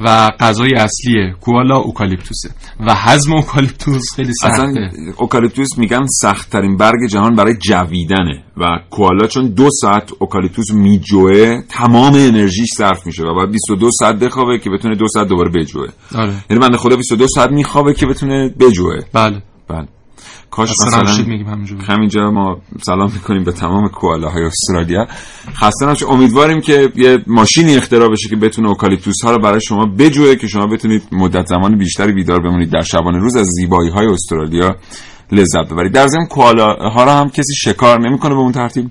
و غذای اصلی کوالا اوکالیپتوسه. و هضم اوکالیپتوس خیلی سخته. اصلا اوکالیپتوس میگن سخت ترین برگ جهان برای جویدنه و کوالا چون دو ساعت اوکالیپتوس میجوه تمام انرژیش صرف میشه و باید 22 ساعت بخوابه که بتونه دو ساعت دوباره بجوه. آره. یعنی بنده خدا 22 ساعت میخوابه که بتونه بجوه. بله. بله. کاش مثلا همینجا ما سلام می‌کنیم به تمام کوالاهای استرالیا. خسته نباشید. امیدواریم که یه ماشینی اختراع بشه که بتونه اوکالیپتوس ها رو برای شما بجوه که شما بتونید مدت زمان بیشتری بیدار بمونید در شبانه روز از زیبایی های استرالیا لذت ببرید. در ضمن کوالا ها رو هم کسی شکار نمی‌کنه به اون ترتیب.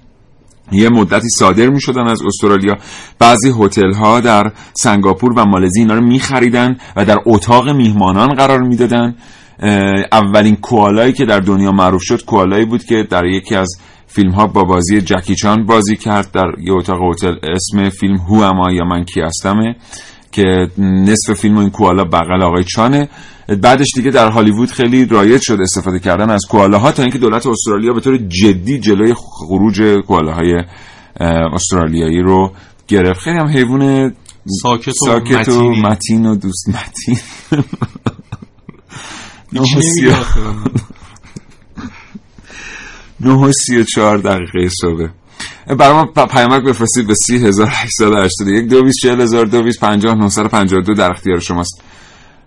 یه مدتی صادر می شدن از استرالیا. بعضی هتل ها در سنگاپور و مالزی اینا رو می خریدن و در اتاق میهمانان قرار می‌دادن. اولین کوالایی که در دنیا معروف شد کوالایی بود که در یکی از فیلم ها با بازی جکی چان بازی کرد در یه اتاق هتل. اسم فیلم هو اما یا من کی هستمه که نصف فیلم این کوالا بغل آقای چانه. بعدش دیگه در هالیوود خیلی رایج شد استفاده کردن از کوالاها تا اینکه دولت استرالیا به طور جدی جلوی خروج کوالاهای استرالیایی رو گرفت. خیلی هم حیوان ساکت و, ساکت و متین و دوست متین. نه و سی و چهار دقیقه صبح. برای ما پیامک بفرستید به سی هزار یک دو بیس چهل هزار دو بیس پنجاه نه پنجاه دو در اختیار شماست.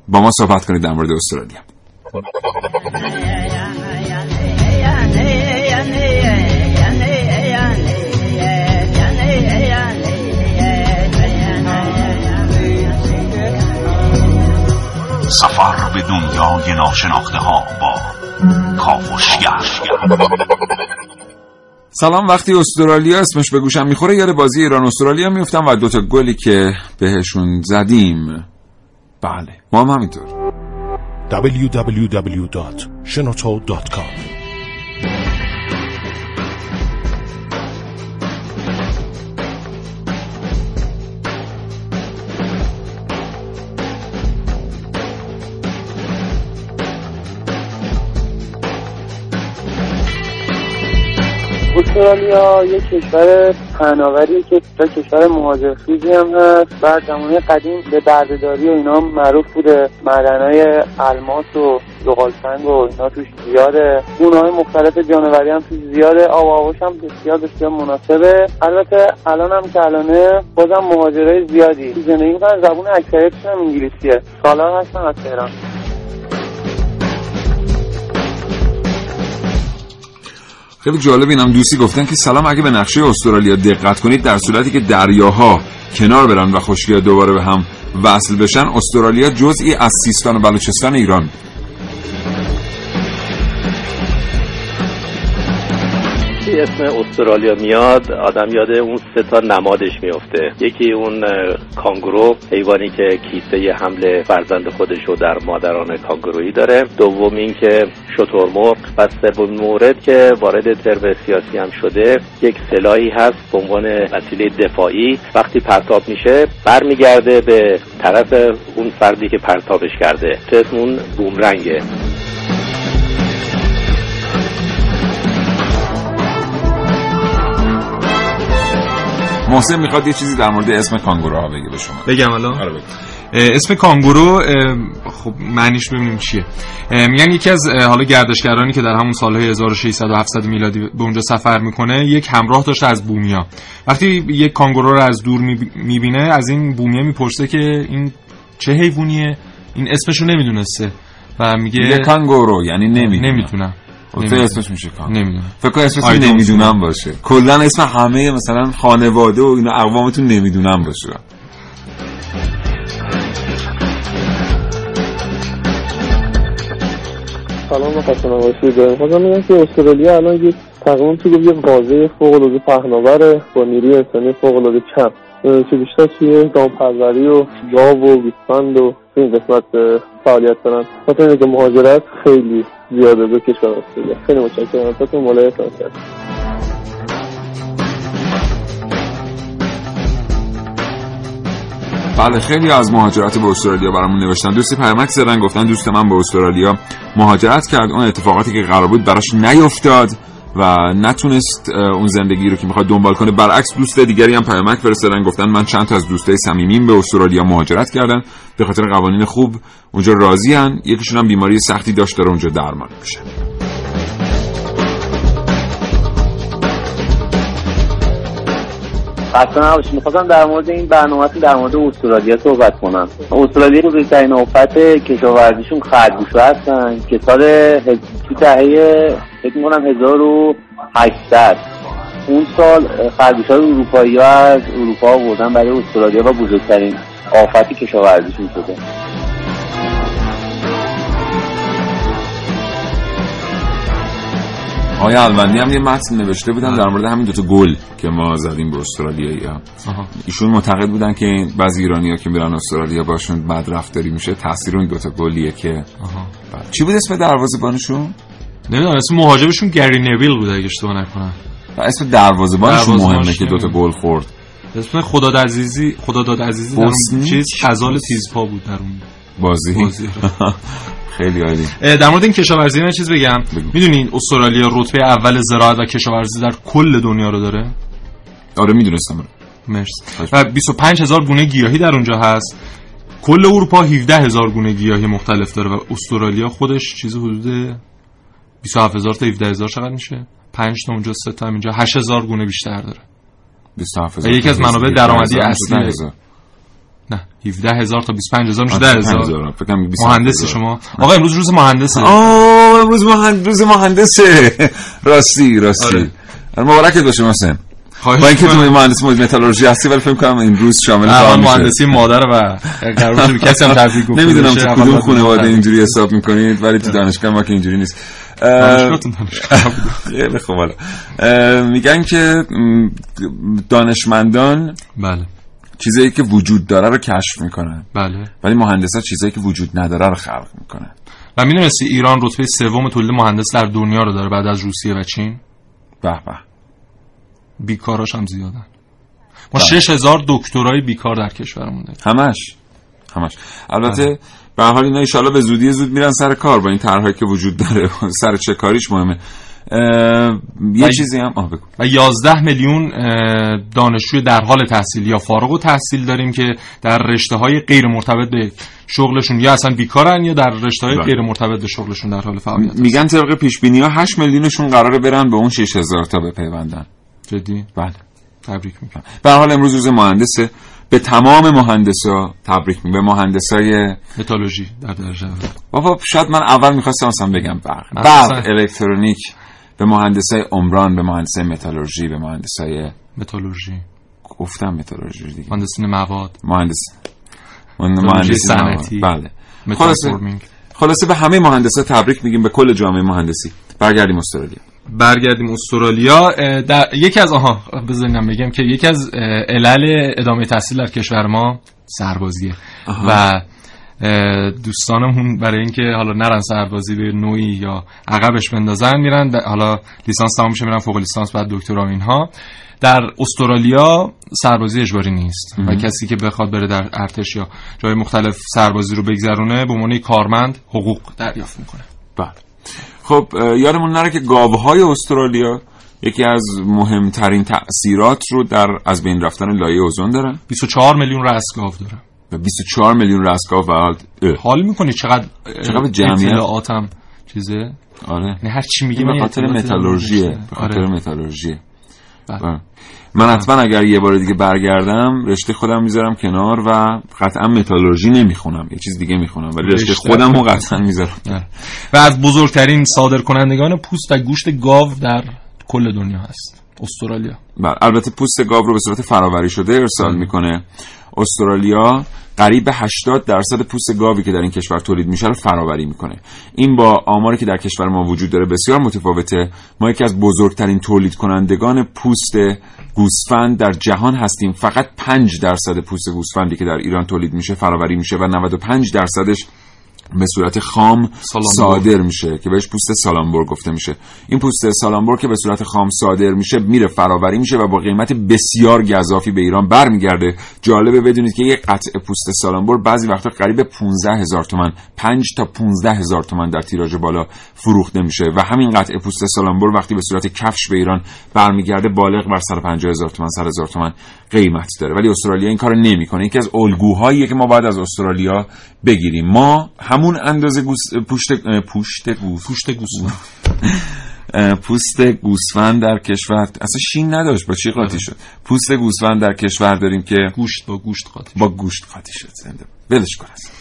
با ما صحبت کنید در مورد استرالیا. سفر به دنیای ناشناخته ها با کافشگر سلام وقتی استرالیا اسمش به گوشم می‌خوره یاد بازی ایران استرالیا میفتم و دوتا گلی که بهشون زدیم. بله ما هم همینطور. www.shenoto.com استرالیا یک کشور پهناوریه که تا کشور مهاجرخیزی هم هست. و زمانه قدیم به بردهداری و اینا معروف بوده. معدنهای الماس و زغالسنگ و اینا توش زیاده. گونه های مختلف جانوری هم توش زیاده. آب و هواش هم بسیار بسیار مناسبه. البته الان هم که الانه بازم مهاجرای زیادی. زندگی می‌کنن زبون اکثریتشون هم انگلیسیه. سالها هستن از تهران. خیلی جالب اینم دوستی گفتن که سلام اگه به نقشه استرالیا دقت کنید در صورتی که دریاها کنار برن و خشکی دوباره به هم وصل بشن استرالیا جزئی از سیستان و بلوچستان ایران وقتی اسم استرالیا میاد آدم یاد اون سه تا نمادش میفته. یکی اون کانگورو حیوانی که کیسه حمل فرزند خودش رو در مادران کانگورویی داره. دوم این که شترمرغ و سوم مورد که وارد ترم سیاسی هم شده یک سلاحی هست به عنوان وسیله دفاعی. وقتی پرتاب میشه برمیگرده به طرف اون فردی که پرتابش کرده. اسم اون بومرنگه. محسن می‌خواد یه چیزی در مورد اسم کانگوروها بگه به شما. بگم الان؟ آره. اسم کانگورو خب معنیش ببینیم چیه. میگن یکی از حالا گردشگرانی که در همون سالهای 1600 و 700 میلادی به اونجا سفر می‌کنه یک همراه داشته از بومیا. وقتی یک کانگورو رو از دور می‌بینه از این بومیا می‌پرسه که این چه حیوانیه؟ این اسمشو نمی‌دونسته. و میگه یه کانگورو یعنی نمی‌دونه نمی‌تونم. فکر اسمش میشه کان. نمی‌دونم. فکر کنم اسمش نمی‌دونم باشه. کلا اسم همه مثلا خانواده و اینا اقوامتون نمی‌دونم باشه. سلام و خسته نباشید داریم خواستم میگم که استرالیا الان یک تقریبا تو یه واژه فوق العاده پهناوره با نیروی انسانی فوق العاده کم که بیشتر توی دامپروری و گاو و گوسفند و تو این قسمت فعالیت دارن خاطر اینکه مهاجرت خیلی زیاده به کشور استرالیا. خیلی متشکرم. ازتون مولای فرانسه بله خیلی از مهاجرت به استرالیا برامون نوشتن. دوستی پیامک زدن گفتن دوست من به استرالیا مهاجرت کرد. اون اتفاقاتی که قرار بود براش نیفتاد و نتونست اون زندگی رو که می‌خواد دنبال کنه. برعکس دوست دیگری هم پیامک فرستادن گفتن من چند تا از دوستای صمیمیم به استرالیا مهاجرت کردن. به خاطر قوانین خوب اونجا راضی هن. یکیشون هم بیماری سختی داشت داره اونجا درمان میشه. خسته نباشید. می‌خواستم در مورد این برنامه در مورد استرالیا صحبت کنم. استرالیا بزرگترین آفت کشاورزیشون خرگوش هستن. که سال تو دهه فکر می‌کنم 1800 اون سال خرگوش های اروپایی ها از اروپا آوردن برای استرالیا و بزرگترین آفتی کشاورزیشون شده. آقای الوندی هم یه متن نوشته بودن در مورد همین دوتا گل که ما زدیم به استرالیایی ها. ایشون معتقد بودن که بعضی ایرانی ها که میرن استرالیا باشون بد رفتاری میشه. تاثیر اون دوتا گلیه که چی بود اسم دروازه‌بانشون؟ نمی‌دونم اسم مهاجمشون گری نویل بود اگه اشتباه نکنم. اسم دروازه‌بانشون مهمه که دوتا گل خورد. اسم خداد عزیزی خداداد عزیزی در اون چیز خزال تیزپا بود در اون بازی, بازی. خیلی عالی. در مورد این کشاورزی من چیز بگم. می‌دونین استرالیا رتبه اول زراعت و کشاورزی در کل دنیا رو داره؟ آره می‌دونستم مرسی. و 25 هزار گونه گیاهی در اونجا هست. کل اروپا 17 هزار گونه گیاهی مختلف داره و استرالیا خودش چیز حدود 27 هزار تا 17 هزار چقدر میشه؟ 5 تا اونجا 3 تا اینجا 8 هزار گونه بیشتر داره. 27 هزار یکی از منابع درآمدی اصلی نه 17 هزار تا 25 هزار میشه 10 هزار. مهندسی شما. آقا امروز روز مهندسه. آه امروز مهندس روز مهندسه. راستی راستی. آره. مبارکت باشه محسن با اینکه تو مهندس متالورژی هستی ولی فکر کنم این روز شامل کار مهندسی مادر و قرار کسی هم تبریک گفته نمی‌دونم تو کدوم خانواده اینجوری حساب می‌کنید ولی تو دانشگاه ما که اینجوری نیست. دانشگاه خب میگن که دانشمندان بله. چیزایی که وجود داره رو کشف می‌کنن. بله. ولی مهندسا چیزایی که وجود نداره رو خلق می‌کنن. و می‌دونستی ایران رتبه سوم تولید مهندس در دنیا رو داره بعد از روسیه و چین؟ به به. بیکاراش هم زیادن. ما 6000 دکترای بیکار در کشورمون داریم. همش. همش. البته به حال اینا ان به زودی زود میرن سر کار با این طرحی که وجود داره. سر چه کاریش مهمه. یه چیزی هم آه بگو. و 11 میلیون اه، دانشجوی در حال تحصیل یا فارغ و تحصیل داریم که در رشته های غیر مرتبط به شغلشون یا اصلا بیکارن یا در رشته های بله. غیر مرتبط به شغلشون در حال فعالیت میگن طبق پیش بینی ها 8 میلیونشون قراره برن به اون 6000 تا بپیوندن. جدی؟ بله. تبریک میگم. به هر حال امروز روز مهندسه. به تمام مهندسا تبریک میگم به مهندسای متالورژی در درجه. بابا شاید من اول می‌خواستم اصلا بگم برق برق اصلا- الکترونیک به مهندسای عمران به مهندسای متالورژی به مهندسای متالورژی گفتم متالورژی دیگه. مهندسی مواد. مهندس. مهندسی صنعتی. بله. خلاصه. خلاصه به همه مهندسا تبریک میگیم به کل جامعه مهندسی. برگردیم استرالیا. برگردیم استرالیا. در یکی از آها بذارینم بگم که یکی از علل ادامه تحصیل در کشور ما سربازیه. آها. و دوستانمون برای اینکه حالا نرن سربازی به نوعی یا عقبش بندازن میرن حالا لیسانس تمام میشه میرن فوق لیسانس بعد دکترا اینها. در استرالیا سربازی اجباری نیست. و. کسی که بخواد بره در ارتش یا جای مختلف سربازی رو بگذرونه به عنوان کارمند حقوق دریافت می‌کنه. بله. خب یادمون نره که گاوهای استرالیا یکی از مهمترین تأثیرات رو در از بین رفتن لایه اوزون دارن 24 میلیون رأس گاو داره و 24 میلیون رستگاه و حال. حال می‌کنی چقدر چقدر جمعیت؟ چیزه آره نه هر چی میگه به خاطر متالورژیه. به خاطر آره. متالورژیه بله. من حتما اگر یه بار دیگه برگردم رشته خودم می‌ذارم کنار و قطعا متالورژی نمی‌خونم. یه چیز دیگه می‌خونم ولی رشته خودم رو. قطعا می‌ذارم. و از بزرگترین صادر کنندگان پوست و گوشت گاو در کل دنیا هست. استرالیا. بله البته پوست گاو رو به صورت فراوری شده ارسال می‌کنه. استرالیا قریب به 80 درصد پوست گاوی که در این کشور تولید میشه رو فراوری می‌کنه. این با آماری که در کشور ما وجود داره بسیار متفاوته. ما یکی از بزرگترین تولید کنندگان پوست گوسفند در جهان هستیم. فقط 5 درصد پوست گوسفندی که در ایران تولید میشه فراوری میشه و 95 درصدش به صورت خام. صادر میشه که بهش پوست سالامبور گفته میشه. این پوست سالامبور که به صورت خام صادر میشه میره فراوری میشه و با قیمت بسیار گزافی به ایران برمیگرده. جالبه بدونید که یک قطعه پوست سالامبور بعضی وقتا قریب 15 هزار تومن 5 تا 15 هزار تومن در تیراژ بالا فروخته میشه. و همین قطعه پوست سالامبور وقتی به صورت کفش به ایران برمیگرده بالغ بر 150 هزار تومن 100 هزار تومن قیمت داره. ولی استرالیا این کار نمی‌کنه. یکی از الگوهاییه که ما باید از استرالیا بگیریم. ما همون اندازه گوس... پوشت پوشت گوس پوشت گوسفند. پوست گوسفند در کشور اصلا شین نداشت. با چی قاطی شد؟ پوست گوسفند در کشور داریم که گوشت با گوشت قاطی با گوشت قاطی شد. زنده. ولش کن اصلا.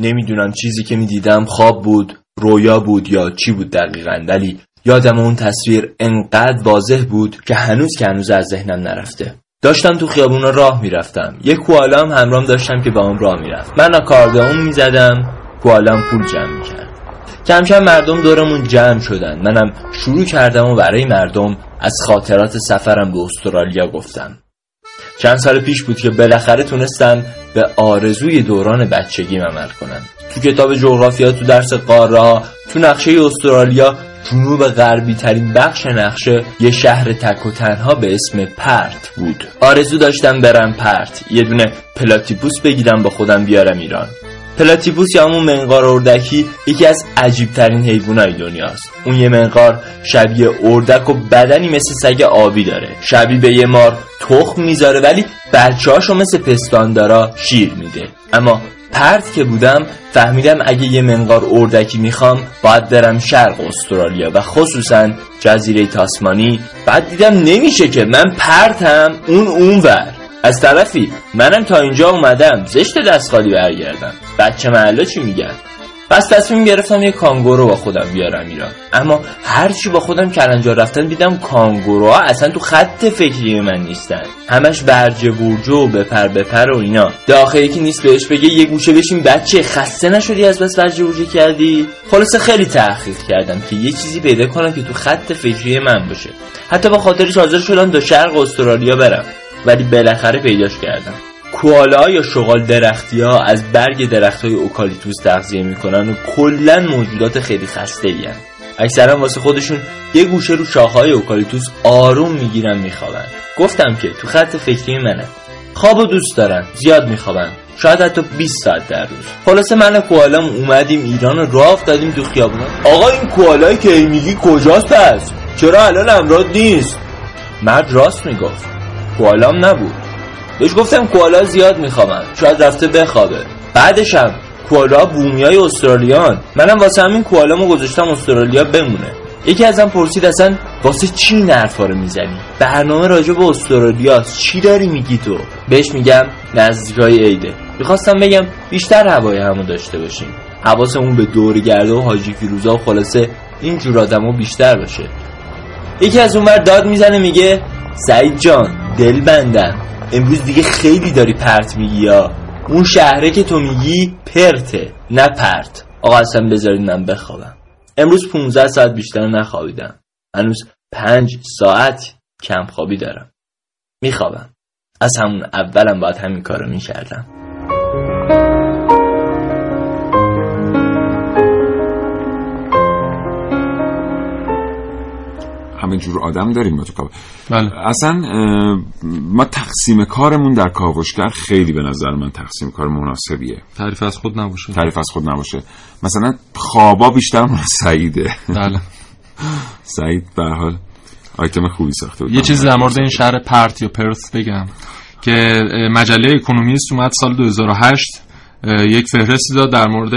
نمی‌دونم چیزی که می‌دیدم خواب بود رویا بود یا چی بود دقیقا ولی یادم اون تصویر انقدر واضح بود که هنوز که هنوز از ذهنم نرفته. داشتم تو خیابون راه می‌رفتم. یه کوالا هم همرام داشتم که با هم راه می‌رفت. من کاردئون می‌زدم کوالام پول جمع می‌کرد. کم کم مردم دورمون جمع شدن. منم شروع کردم و برای مردم از خاطرات سفرم به استرالیا گفتم. چند سال پیش بود که بالاخره تونستم به آرزوی دوران بچگیم عمل کنم. تو کتاب جغرافیا تو درس قاره تو نقشه استرالیا جنوب غربی ترین بخش نقشه یه شهر تک و تنها به اسم پرت بود. آرزو داشتم برم پرت. یه دونه پلاتیپوس بگیرم با خودم بیارم ایران. پلاتیپوس یا همون منقار اردکی یکی از عجیب ترین حیوانای دنیاست. اون یه منقار شبیه اردک و بدنی مثل سگ آبی داره. شبیه به یه مار تخم می‌ذاره ولی بچه‌هاشو مثل پستاندارا شیر میده. اما پرت که بودم فهمیدم اگه یه منقار اردکی می‌خوام باید برم شرق استرالیا و خصوصا جزیره تاسمانی. بعد دیدم نمیشه که من پرتم اون اونور. از طرفی منم تا اینجا اومدم زشت دست خالی برگردم. بچه محلا چی میگن؟ پس تصمیم گرفتم یه کانگورو با خودم بیارم ایران. اما هرچی با خودم کلنجار رفتن دیدم کانگوروها اصلا تو خط فکری من نیستن. همش برجه برجه و بپر بپر و اینا. داخل یکی نیست بهش بگه یه گوشه بشین بچه خسته نشدی از بس برجه برجه کردی؟ خلاصه خیلی تحقیق کردم که یه چیزی پیدا کنم که تو خط فکری من باشه. حتی با خاطرش حاضر شدم تا شرق استرالیا برم. ولی بالاخره پیداش کردم کوالا یا شغال درختی ها از برگ درخت های اوکالیپتوس تغذیه می‌کنن و کلا موجودات خیلی خسته ای اکثرا واسه خودشون یه گوشه رو شاخهای اوکالیپتوس آروم می‌گیرن میخوابن. گفتم که تو خط فکری منه. خوابو دوست دارن زیاد میخوابن. شاید حتی 20 ساعت در روز. خلاصه من و کوالام اومدیم ایران و راه افتادیم تو خیابون آقا این کوالایی که میگی کجاست پس؟ چرا الان امراد نیست؟ مرد راست می‌گفت. کوالام نبود. بهش گفتم کوالا زیاد میخوابن شاید رفته بخوابه. بعدشم کوالا بومیای استرالیان. منم واسه همین کوالامو گذاشتم استرالیا بمونه. یکی ازم پرسید اصلا واسه چی این حرفا می‌زنی؟ برنامه راجع به استرالیاست. چی داری میگی تو؟ بهش میگم نزدیکای عیده. می‌خواستم بگم بیشتر هوای همو داشته باشیم. حواسمون به دور گرده و حاجی فیروزا و خلاصه این جور آدمو بیشتر باشه. یکی از اونور داد می‌زنه میگه سعید جان. دل بندم امروز دیگه خیلی داری پرت میگی یا؟ اون شهره که تو میگی پرته نه پرت. آقا اصلا بذارید من بخوابم. امروز 15 ساعت بیشتر نخوابیدم. هنوز پنج ساعت کم خوابی دارم. میخوابم. از همون اولم باید همین کارو می‌کردم. همه جور آدم داریم ما تو کاوش بله. اصلا ما تقسیم کارمون در کاوشگر خیلی به نظر من تقسیم کار مناسبیه. تعریف از خود نباشه. تعریف از خود نباشه. مثلا خوابا بیشتر مال سعیده. بله. سعید به حال آیتم خوبی ساخته بود. یه چیزی در مورد این شهر پرت یا پرث بگم که مجله اکونومیست اومد سال 2008 اه، یک فهرستی داد در مورد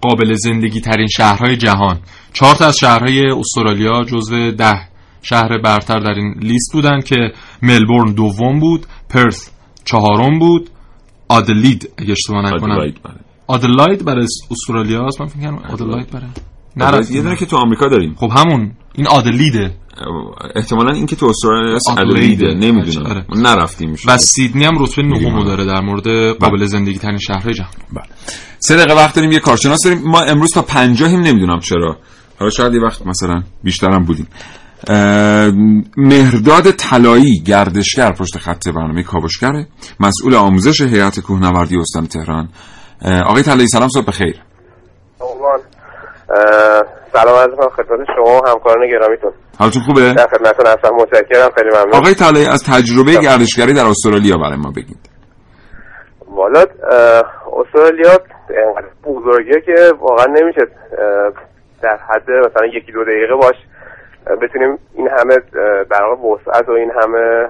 قابل زندگی ترین شهرهای جهان. چهار تا از شهرهای استرالیا جزو ده شهر برتر در این لیست بودن که ملبورن دوم بود پرث چهارم بود. آدلید اگه اشتباه نکنم. آدلاید، بله. برای استرالیا است من فکر کنم آدلاید برای آدلاید یه دونه که تو آمریکا داریم. خب همون این آدلیده. احتمالا این که تو استرالیا است آدلیده. نمی‌دونم. آره. نرفتیم و سیدنی هم رتبه. نهمو داره در مورد قابل زندگی ترین شهرهای جهان. سه دقیقه وقت داریم یه کارشناس داریم. ما امروز تا پنجاهیم نمی‌دونم چرا. حالا شاید یه وقت مثلا بیشترم بودیم. مهرداد طلایی گردشگر پشت خط برنامه کاوشگره مسئول آموزش هیئت کوهنوردی استان تهران. آقای طلایی سلام صبح بخیر. سلام. عرض می‌کنم خدمت شما و همکاران گرامیتون. حالتون خوبه؟ در خدمتتون هستم متشکرم خیلی ممنون. آقای طلایی از تجربه گردشگری در استرالیا برای ما بگید. والا اه، استرالیا بزرگه که واقعا نمیشه در حد مثلا یکی دو دقیقه باش بتونیم این همه در واقع وسعت و این همه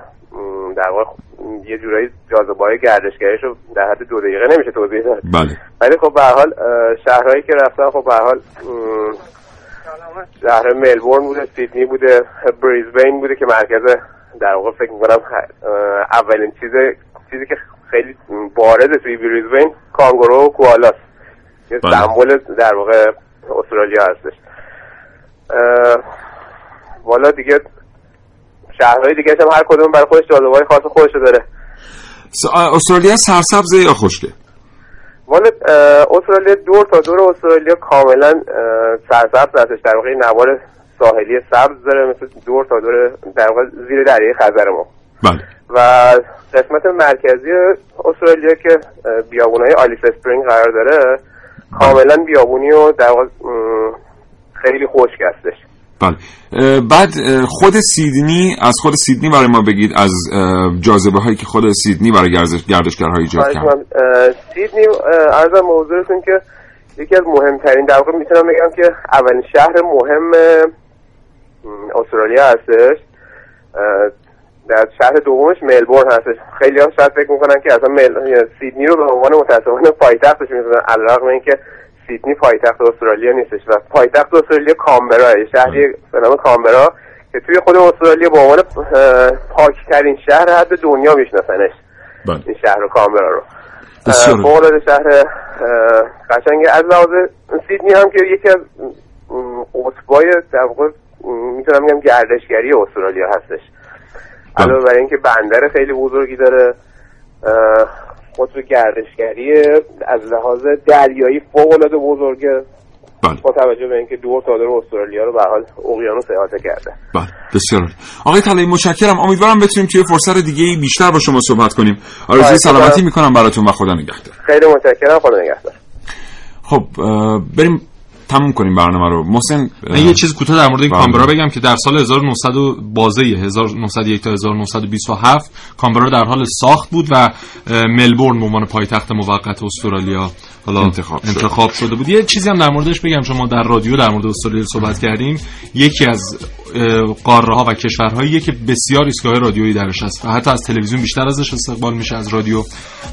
در واقع یه جورایی جاذبه های گردشگریش رو در حد دو دقیقه نمیشه توضیح داد. بله. ولی خب به حال شهرهایی که رفتم خب به حال شهر ملبورن بوده سیدنی بوده بریزبین بوده که مرکز در واقع فکر می‌کنم اولین چیز چیزی که خیلی بارزه توی بریزبین کانگورو و کوالاست یه بله. سمبل در واقع استرالیا هستش. والا دیگه شهرهای دیگه هم هر کدوم برای خودش جاذبه خاص خودش داره. استرالیا سرسبزه یا خشکه. والا استرالیا دور تا دور استرالیا کاملا سرسبز هستش. در واقع نوار ساحلی سبز داره مثل دور تا دور در واقع زیر دریای خزر ما. بله. و قسمت مرکزی استرالیا که اه، بیابونهای آلیس اسپرینگ قرار داره کاملا بیابونی و در واقع خیلی خشک هستش. بله. بعد خود سیدنی از خود سیدنی برای ما بگید از جاذبه هایی که خود سیدنی برای گردش گردشگرها ایجاد کرد. سیدنی به حضورتون که یکی از مهمترین در واقع می‌تونم بگم که اولین شهر مهم استرالیا هستش. در شهر دومش ملبورن هستش. خیلی هم شاید فکر می‌کنن که اصلا مل... سیدنی رو به عنوان متاسفانه پایتختش می‌دونن علیرغم اینکه سیدنی پایتخت استرالیا نیستش و پایتخت استرالیا کامبرا شهری به نام کامبرا که توی خود استرالیا به عنوان پاکترین شهر حد دنیا میشناسنش. بله. این شهر کامبرا رو. فوق‌العاده شهر قشنگ. از لحاظ سیدنی هم که یکی از قطبای در واقع می‌تونم بگم گردشگری استرالیا هستش. علاوه بر اینکه بندر خیلی بزرگی داره قطب گردشگری از لحاظ دریایی فوق العاده بزرگه با توجه به اینکه دور تا استرالیا رو به حال اقیانوس احاطه کرده. بله بسیار. آقای طلایی متشکرم. امیدوارم بتونیم توی فرصت دیگه بیشتر با شما صحبت کنیم. آرزوی سلامتی می‌کنم. براتون و خدا نگهدار. خیلی متشکرم خدا نگهدار. خب بریم تموم کنیم برنامه رو. محسن من یه چیز کوتاه در مورد این کامبرا بگم که در سال 1900 و بازه 1901 تا 1927 کامبرا در حال ساخت بود و ملبورن به عنوان پایتخت موقت استرالیا حالا انتخاب, انتخاب شده بود. یه چیزی هم در موردش بگم شما در رادیو در مورد استرالیا صحبت کردیم. یکی از قاره ها و کشورهایی که بسیار ایستگاه رادیویی درش هست و حتی از تلویزیون بیشتر ازش استقبال میشه از رادیو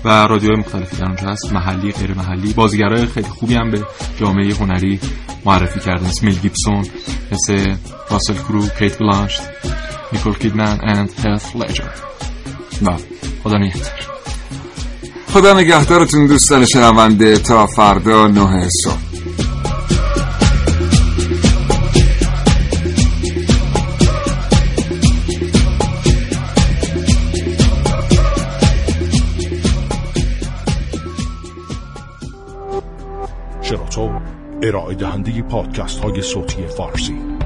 و رادیوهای مختلفی در اونجا هست. محلی غیر محلی بازیگرای خیلی خوبی هم به جامعه هنری معرفی کردن. مثل میل گیبسون مثل راسل کرو کیت بلانشت نیکول کیدمن اند هث لجر و خدا نگهدار. خدا نگهدارتون دوستان شنونده تا فردا نه صبح. شراطو ارائه دهنده پادکست های صوتی فارسی.